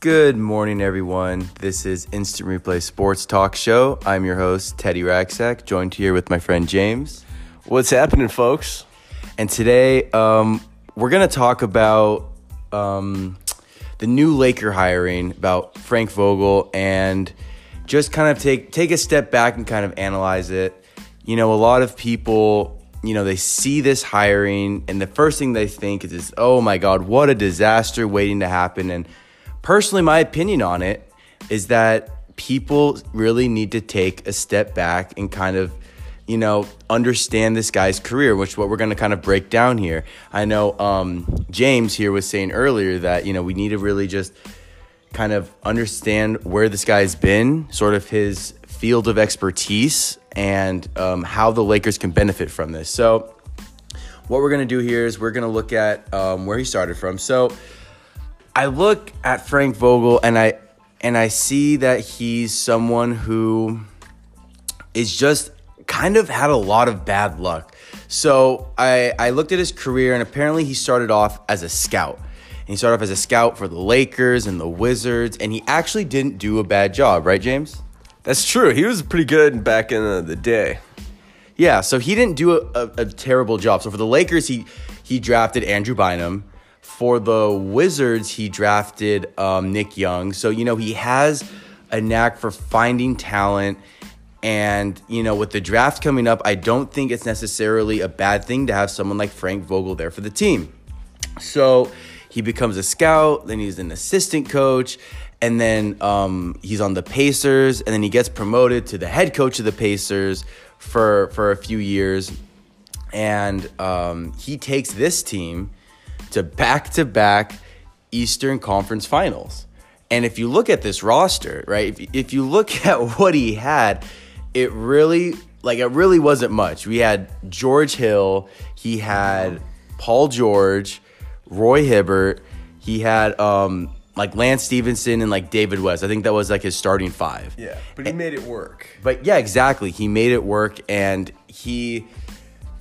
Good morning, everyone. This is Instant Replay Sports Talk Show. I'm your host, Teddy Racksack, joined here with my friend James. What's happening, folks? And today, um, we're going to talk about um, the new Laker hiring, about Frank Vogel, and just kind of take take a step back and kind of analyze it. You know, a lot of people, you know, they see this hiring, and the first thing they think is, is "Oh my God, what a disaster waiting to happen!" And personally, my opinion on it is that people really need to take a step back and kind of you know, understand this guy's career, which what we're going to kind of break down here. I know um, James here was saying earlier that you know we need to really just kind of understand where this guy's been, sort of his field of expertise, and um, how the Lakers can benefit from this. So, what we're going to do here is we're going to look at um, where he started from. So, I look at Frank Vogel and I and I see that he's someone who is just kind of had a lot of bad luck. So I, I looked at his career, and apparently he started off as a scout. And he started off as a scout for the Lakers and the Wizards, and he actually didn't do a bad job, right, James? That's true. He was pretty good back in the day. Yeah, so he didn't do a, a, a terrible job. So for the Lakers, he he drafted Andrew Bynum. For the Wizards, he drafted um, Nick Young. So you know he has a knack for finding talent and, you know, with the draft coming up, I don't think it's necessarily a bad thing to have someone like Frank Vogel there for the team. So he becomes a scout, then he's an assistant coach, and then um, he's on the Pacers, and then he gets promoted to the head coach of the Pacers for, for a few years. And um, he takes this team to back to back Eastern Conference finals. And if you look at this roster, right, if, if you look at what he had, it really like it really wasn't much. We had George Hill, he had Paul George, Roy Hibbert, he had um like Lance Stephenson and like David West. I think that was like his starting five. Yeah, but he and, made it work. But yeah, exactly. He made it work and he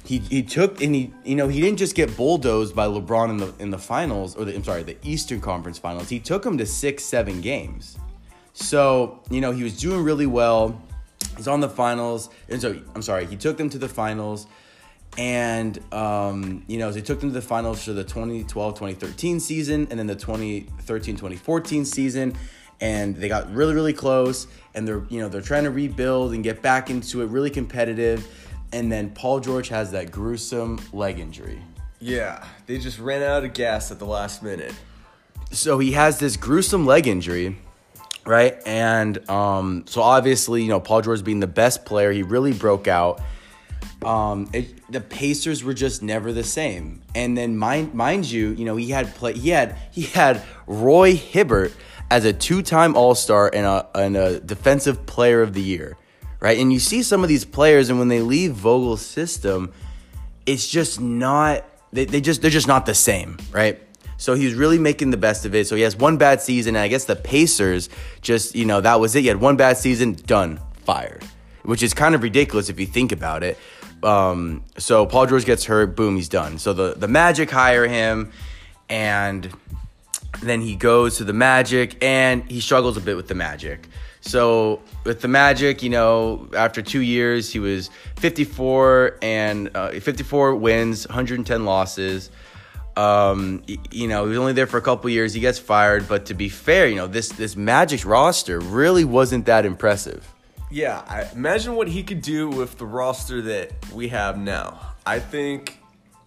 he he took and he you know he didn't just get bulldozed by LeBron in the in the finals or the I'm sorry the Eastern Conference Finals. He took him to six seven games. So you know he was doing really well. He's on the finals, and so I'm sorry, he took them to the finals, and um, you know, he took them to the finals for the 2012-2013 season, and then the 2013-2014 season, and they got really, really close, and they're you know they're trying to rebuild and get back into it, really competitive, and then Paul George has that gruesome leg injury. Yeah, they just ran out of gas at the last minute. So he has this gruesome leg injury right? And um, so obviously, you know, Paul George being the best player, he really broke out. Um, it, the Pacers were just never the same. And then mind mind you, you know, he had play he had he had Roy Hibbert as a two-time All-Star and a, and a defensive player of the year, right? And you see some of these players and when they leave Vogel's system, it's just not they, they just they're just not the same, right? So he's really making the best of it. So he has one bad season, and I guess the Pacers just, you know, that was it. He had one bad season, done, fired, which is kind of ridiculous if you think about it. Um, so Paul George gets hurt, boom, he's done. So the, the Magic hire him, and then he goes to the Magic, and he struggles a bit with the Magic. So with the Magic, you know, after two years, he was 54 and uh, 54 wins, 110 losses. Um, you know, he was only there for a couple years. He gets fired, but to be fair, you know, this this Magic roster really wasn't that impressive. Yeah, I, imagine what he could do with the roster that we have now. I think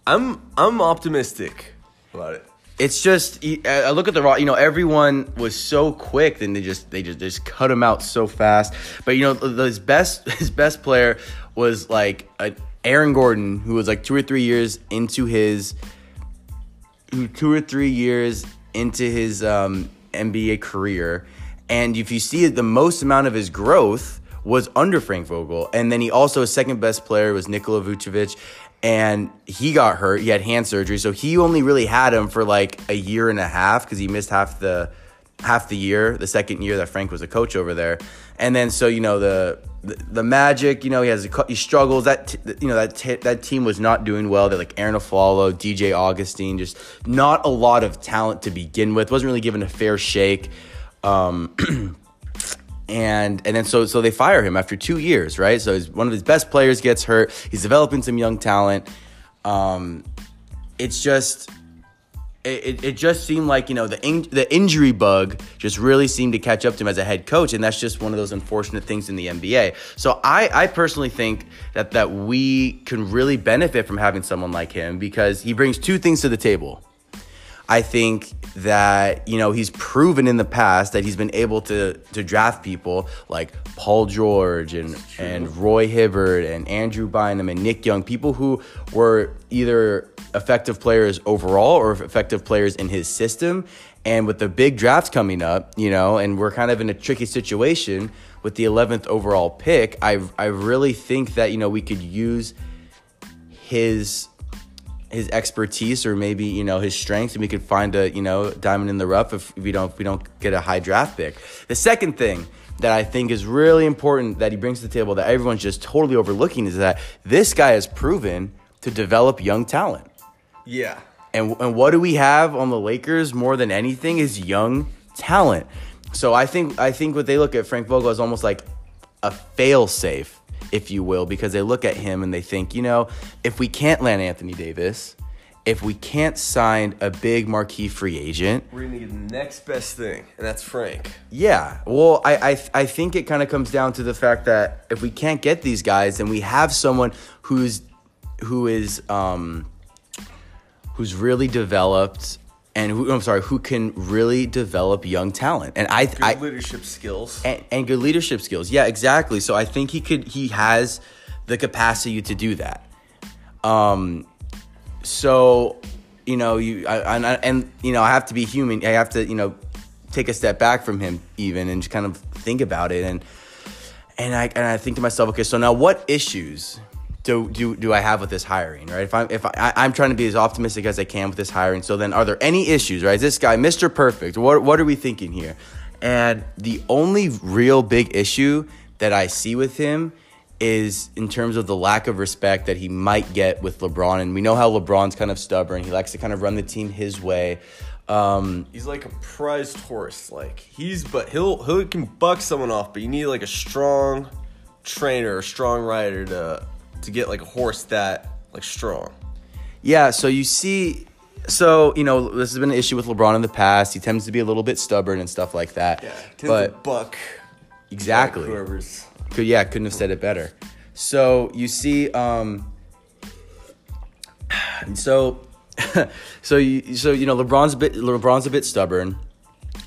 I'm I'm optimistic about it. It's just I look at the raw. you know everyone was so quick and they just they just just cut him out so fast. But you know his best his best player was like a Aaron Gordon who was like two or three years into his two or three years into his um, NBA career, and if you see it, the most amount of his growth was under Frank Vogel, and then he also his second best player was Nikola Vucevic, and he got hurt. He had hand surgery, so he only really had him for like a year and a half because he missed half the half the year, the second year that Frank was a coach over there, and then so you know the the, the Magic, you know, he has a, he struggles. That t- you know that t- that team was not doing well. They're like Arron Afflalo, DJ Augustin, just not a lot of talent to begin with. wasn't really given a fair shake. Um, and and then so so they fire him after two years, right? So he's one of his best players gets hurt. He's developing some young talent. Um, it's just it, it just seemed like you know the in, the injury bug just really seemed to catch up to him as a head coach, and that's just one of those unfortunate things in the NBA. So I I personally think that that we can really benefit from having someone like him because he brings two things to the table. I think that you know he's proven in the past that he's been able to to draft people like Paul George and and Roy Hibbert and Andrew Bynum and Nick Young, people who were either effective players overall or effective players in his system. And with the big drafts coming up, you know, and we're kind of in a tricky situation with the 11th overall pick, I I really think that you know we could use his his expertise or maybe you know his strengths and we could find a you know diamond in the rough if we don't if we don't get a high draft pick the second thing that i think is really important that he brings to the table that everyone's just totally overlooking is that this guy has proven to develop young talent Yeah. and, and what do we have on the Lakers more than anything is young talent. So I think I think what they look at Frank Vogel as almost like a fail safe, if you will, because they look at him and they think, you know, if we can't land Anthony Davis, if we can't sign a big marquee free agent, We're gonna get the next best thing, and that's Frank. yeah. Well, I I, I think it kind of comes down to the fact that if we can't get these guys, then we have someone who's who is um who's really developed and who I'm sorry, who can really develop young talent. And I Good I leadership skills. and, and good leadership skills. Yeah, exactly. So I think he could he has the capacity to do that. Um so you know, you I, and, and you know, I have to be human. I have to, you know, take a step back from him even and just kind of think about it and and I and I think to myself, okay, so now what issues do do, do I have with this hiring, right? If I'm if I, I'm trying to be as optimistic as I can with this hiring, so then are there any issues, right? Is This guy, Mr. Perfect, what what are we thinking here? And the only real big issue that I see with him is in terms of the lack of respect that he might get with LeBron, and we know how LeBron's kind of stubborn. He likes to kind of run the team his way. Um, He's like a prized horse. Like he's, but he'll he can buck someone off. But you need like a strong trainer, a strong rider to to get like a horse that like strong. Yeah, so you see, so you know, this has been an issue with LeBron in the past. He tends to be a little bit stubborn and stuff like that. but but buck exactly, whoever's could yeah, couldn't have said it better. So you see, um, so, so you so you know, LeBron's a bit LeBron's a bit stubborn,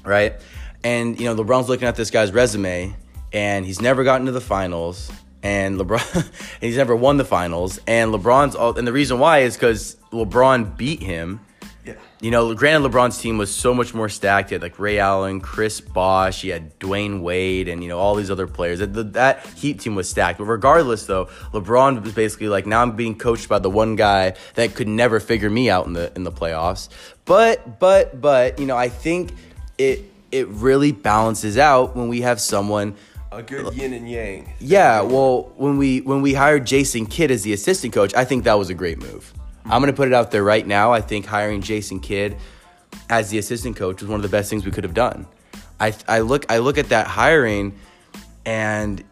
right? And you know, LeBron's looking at this guy's resume, and he's never gotten to the finals, and LeBron, and he's never won the finals, and LeBron's all, and the reason why is because LeBron beat him. yeah. You know, granted, LeBron's team was so much more stacked. He had like Ray Allen, Chris Bosh, he had Dwyane Wade, and you know all these other players. That, that Heat team was stacked. But regardless, though, LeBron was basically like, now I'm being coached by the one guy that could never figure me out in the in the playoffs. But but but you know, I think it it really balances out when we have someone. A good yin and yang. Yeah, well, when we when we hired Jason Kidd as the assistant coach, I think that was a great move. I'm gonna put it out there right now. I think hiring Jason Kidd as the assistant coach was one of the best things we could have done. I I look I look at that hiring, and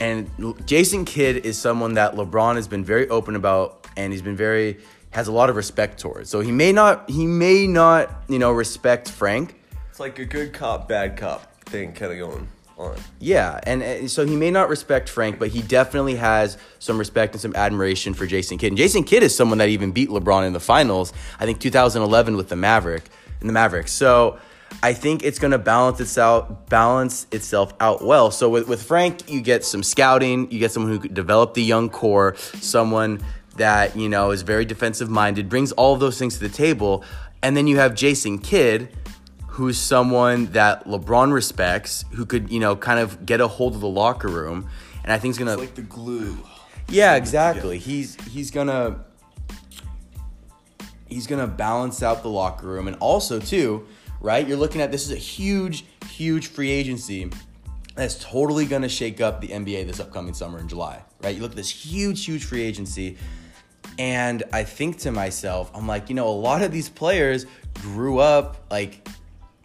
and Jason Kidd is someone that LeBron has been very open about, and he's been very has a lot of respect towards. So he may not he may not you know respect Frank, It's like a good cop, bad cop thing kind of going on. Yeah, and uh, so he may not respect Frank, but he definitely has some respect and some admiration for Jason Kidd. And Jason Kidd is someone that even beat LeBron in the finals. I think 2011 with the Maverick in the Mavericks. So I think it's going to balance itself balance itself out well. So with with Frank, you get some scouting, you get someone who could develop the young core, someone that you know is very defensive minded, brings all those things to the table, and then you have Jason Kidd who's someone that LeBron respects, who could, you know, kind of get a hold of the locker room. And I think he's gonna It's like the glue. Yeah, exactly. He's he's gonna he's gonna balance out the locker room. And also too, right, you're looking at this is a huge, huge free agency that's totally gonna shake up the NBA this upcoming summer in July. Right? You look at this huge, huge free agency. And I think to myself, I'm like, you know, a lot of these players grew up like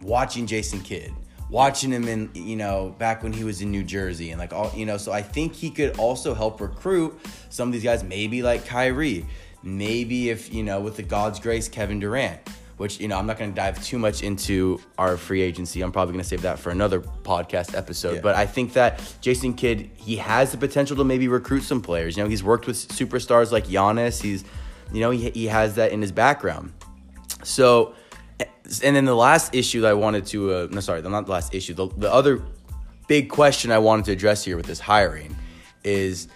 watching Jason Kidd, watching him in you know back when he was in New Jersey and like all you know so I think he could also help recruit some of these guys maybe like Kyrie maybe if you know with the God's grace Kevin Durant which you know I'm not going to dive too much into our free agency. I'm probably going to save that for another podcast episode Yeah. but I think that Jason Kidd he has the potential to maybe recruit some players. You know he's worked with superstars like Giannis. He's you know he, he has that in his background. So, and then the last issue that I wanted to, uh, no, sorry, not the last issue. The, the other big question I wanted to address here with this hiring is,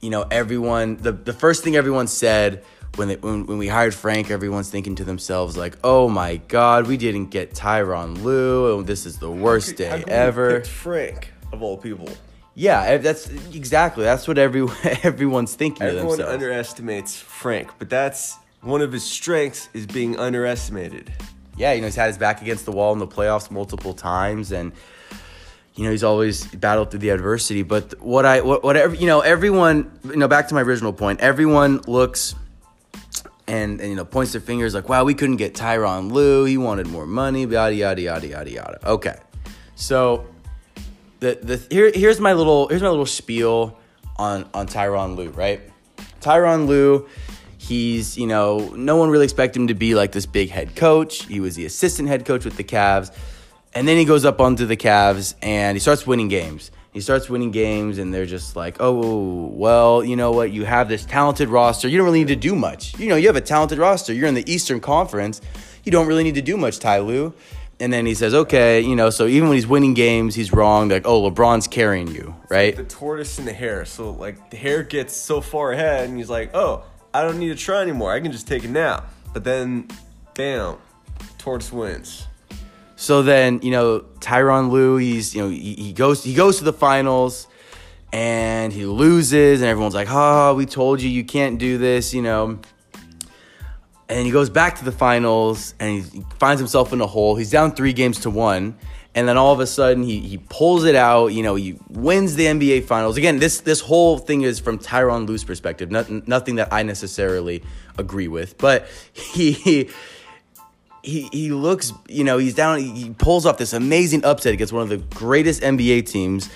you know, everyone, the, the first thing everyone said when, they, when, when we hired Frank, everyone's thinking to themselves, like, oh my God, we didn't get Tyronn Lue. and This is the worst day ever. Frank of all people. Yeah, eh, that's exactly, that's what every, everyone's thinking to Everyone underestimates Frank, but that's one of his strengths is being underestimated. Yeah, you know, he's had his back against the wall in the playoffs multiple times, and you know, he's always battled through the adversity. But what I, what, whatever, you know, everyone, you know, back to my original point, everyone looks and, and you know points their fingers like, wow, we couldn't get Tyronn Lue, he wanted more money, yada yada yada yada yada. Okay, so the the here here's my little here's my little spiel on on Tyronn Lue, right? Tyronn Lue, he's you know no one really expected him to be like this big head coach. He was the assistant head coach with the Cavs, and then he goes up onto the Cavs and he starts winning games. He starts winning games, and they're just like, oh, well, you know what? You have this talented roster. You don't really need to do much. You know, you have a talented roster. You're in the Eastern Conference. You don't really need to do much, Ty Lue. And then he says, okay, you know, so even when he's winning games, he's wrong. Like, oh, LeBron's carrying you, right? The tortoise and the hare. So like the hare gets so far ahead, and he's like, "Oh, I don't need to try anymore. I can just take a nap." But then, bam, tortoise wins. So then, you know, Tyronn Lue, he's you know he, he goes he goes to the finals and he loses, and everyone's like, "Oh, we told you you can't do this," you know. And he goes back to the finals and he finds himself in a hole. He's down three games to one. And then all of a sudden he, he pulls it out, you know, he wins the NBA finals. Again, this this whole thing is from Tyronn Lue's perspective, nothing, nothing that I necessarily agree with. But he, he he he looks, you know, he's down. He pulls off this amazing upset against one of the greatest NBA teams,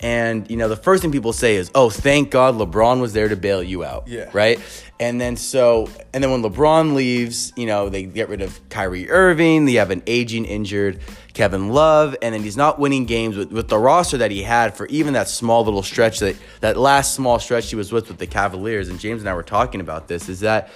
and you know, the first thing people say is, "Oh, thank God LeBron was there to bail you out." Yeah. Right. And then so, and then when LeBron leaves, you know, they get rid of Kyrie Irving. They have an aging, injured Kevin Love, and then he's not winning games with, with the roster that he had for even that small little stretch that that last small stretch he was with with the Cavaliers. And James and I were talking about this. Is that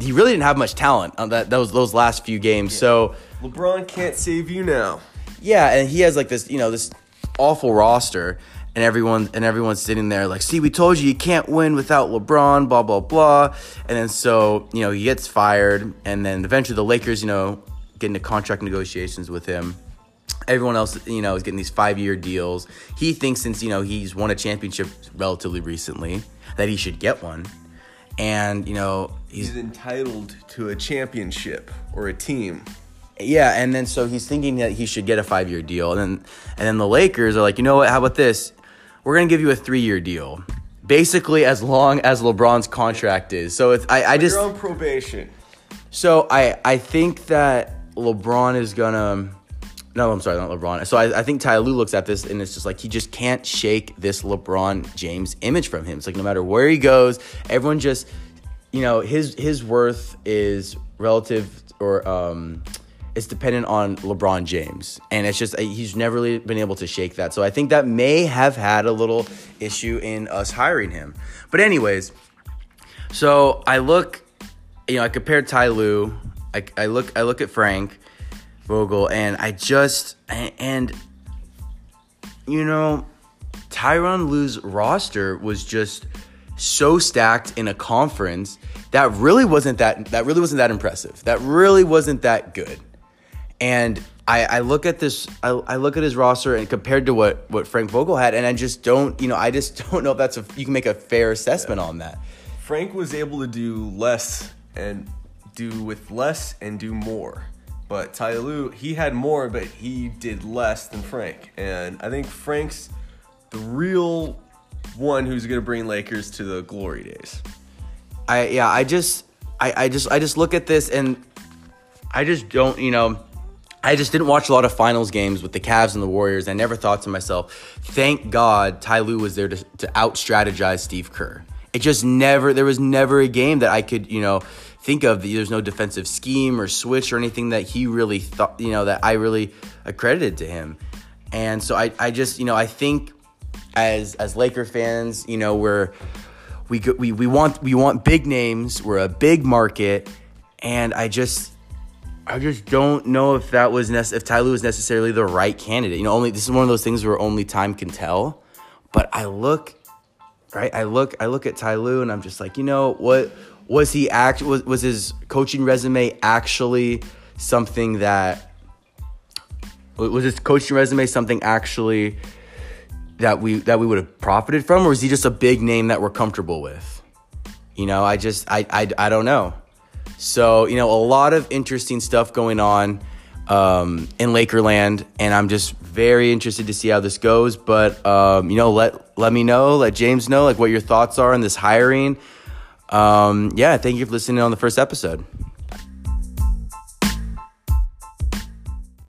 he really didn't have much talent on that those those last few games. So LeBron can't save you now. yeah, and he has like this, you know, this awful roster, and everyone and everyone's sitting there like, see, we told you you can't win without LeBron, blah blah blah. And then so you know he gets fired, and then eventually the Lakers, you know, get into contract negotiations with him. Everyone else, you know, is getting these five-year deals. He thinks since you know he's won a championship relatively recently that he should get one, and you know he's He's entitled to a championship or a team. Yeah, and then so he's thinking that he should get a five year deal, and then and then the Lakers are like, you know what? How about this? We're gonna give you a three year deal, basically as long as LeBron's contract is. So it's I, I just You're on probation. so I I think that LeBron is gonna. No, I'm sorry, not LeBron. So I, I think Ty Lue looks at this and it's just like he just can't shake this LeBron James image from him. It's like no matter where he goes, everyone just, you know, his his worth is relative or um, it's dependent on LeBron James, and it's just uh, he's never really been able to shake that. So I think that may have had a little issue in us hiring him. But anyways, so I look, you know, I compared Ty Lue. I, I look, I look at Frank Vogel, and I just and, you know, Tyronn Lue's roster was just so stacked in a conference that really wasn't that that really wasn't that impressive. That really wasn't that good. And I, I look at this I, I look at his roster and compared to what what Frank Vogel had, and I just don't you know I just don't know if that's a you can make a fair assessment on that. Frank was able to do less and do with less and do more. But Ty Lue, he had more, but he did less than Frank. And I think Frank's the real one who's going to bring Lakers to the glory days. I yeah, I just I, I just I just look at this and I just don't, you know, I just didn't watch a lot of finals games with the Cavs and the Warriors. I never thought to myself, thank God Ty Lue was there to, to out strategize Steve Kerr. It just never, there was never a game that I could, you know, think of. There's no defensive scheme or switch or anything that he really thought, you know, that I really accredited to him. And so I, I just, you know, I think as as Laker fans, you know, we're we we we want we want big names. We're a big market, and I just I just don't know if that was nece- if Ty Lue was necessarily the right candidate. You know, only this is one of those things where only time can tell. But I look, right? I look, I look at Ty Lue, and I'm just like, you know, what was he act was was his coaching resume actually something that was his coaching resume something actually that we that we would have profited from, or is he just a big name that we're comfortable with? You know, I just I I, I don't know. So, you know, a lot of interesting stuff going on um, in Lakerland, and I'm just very interested to see how this goes. But um, you know, let let me know, let James know, like what your thoughts are on this hiring. Um, yeah, thank you for listening on the first episode.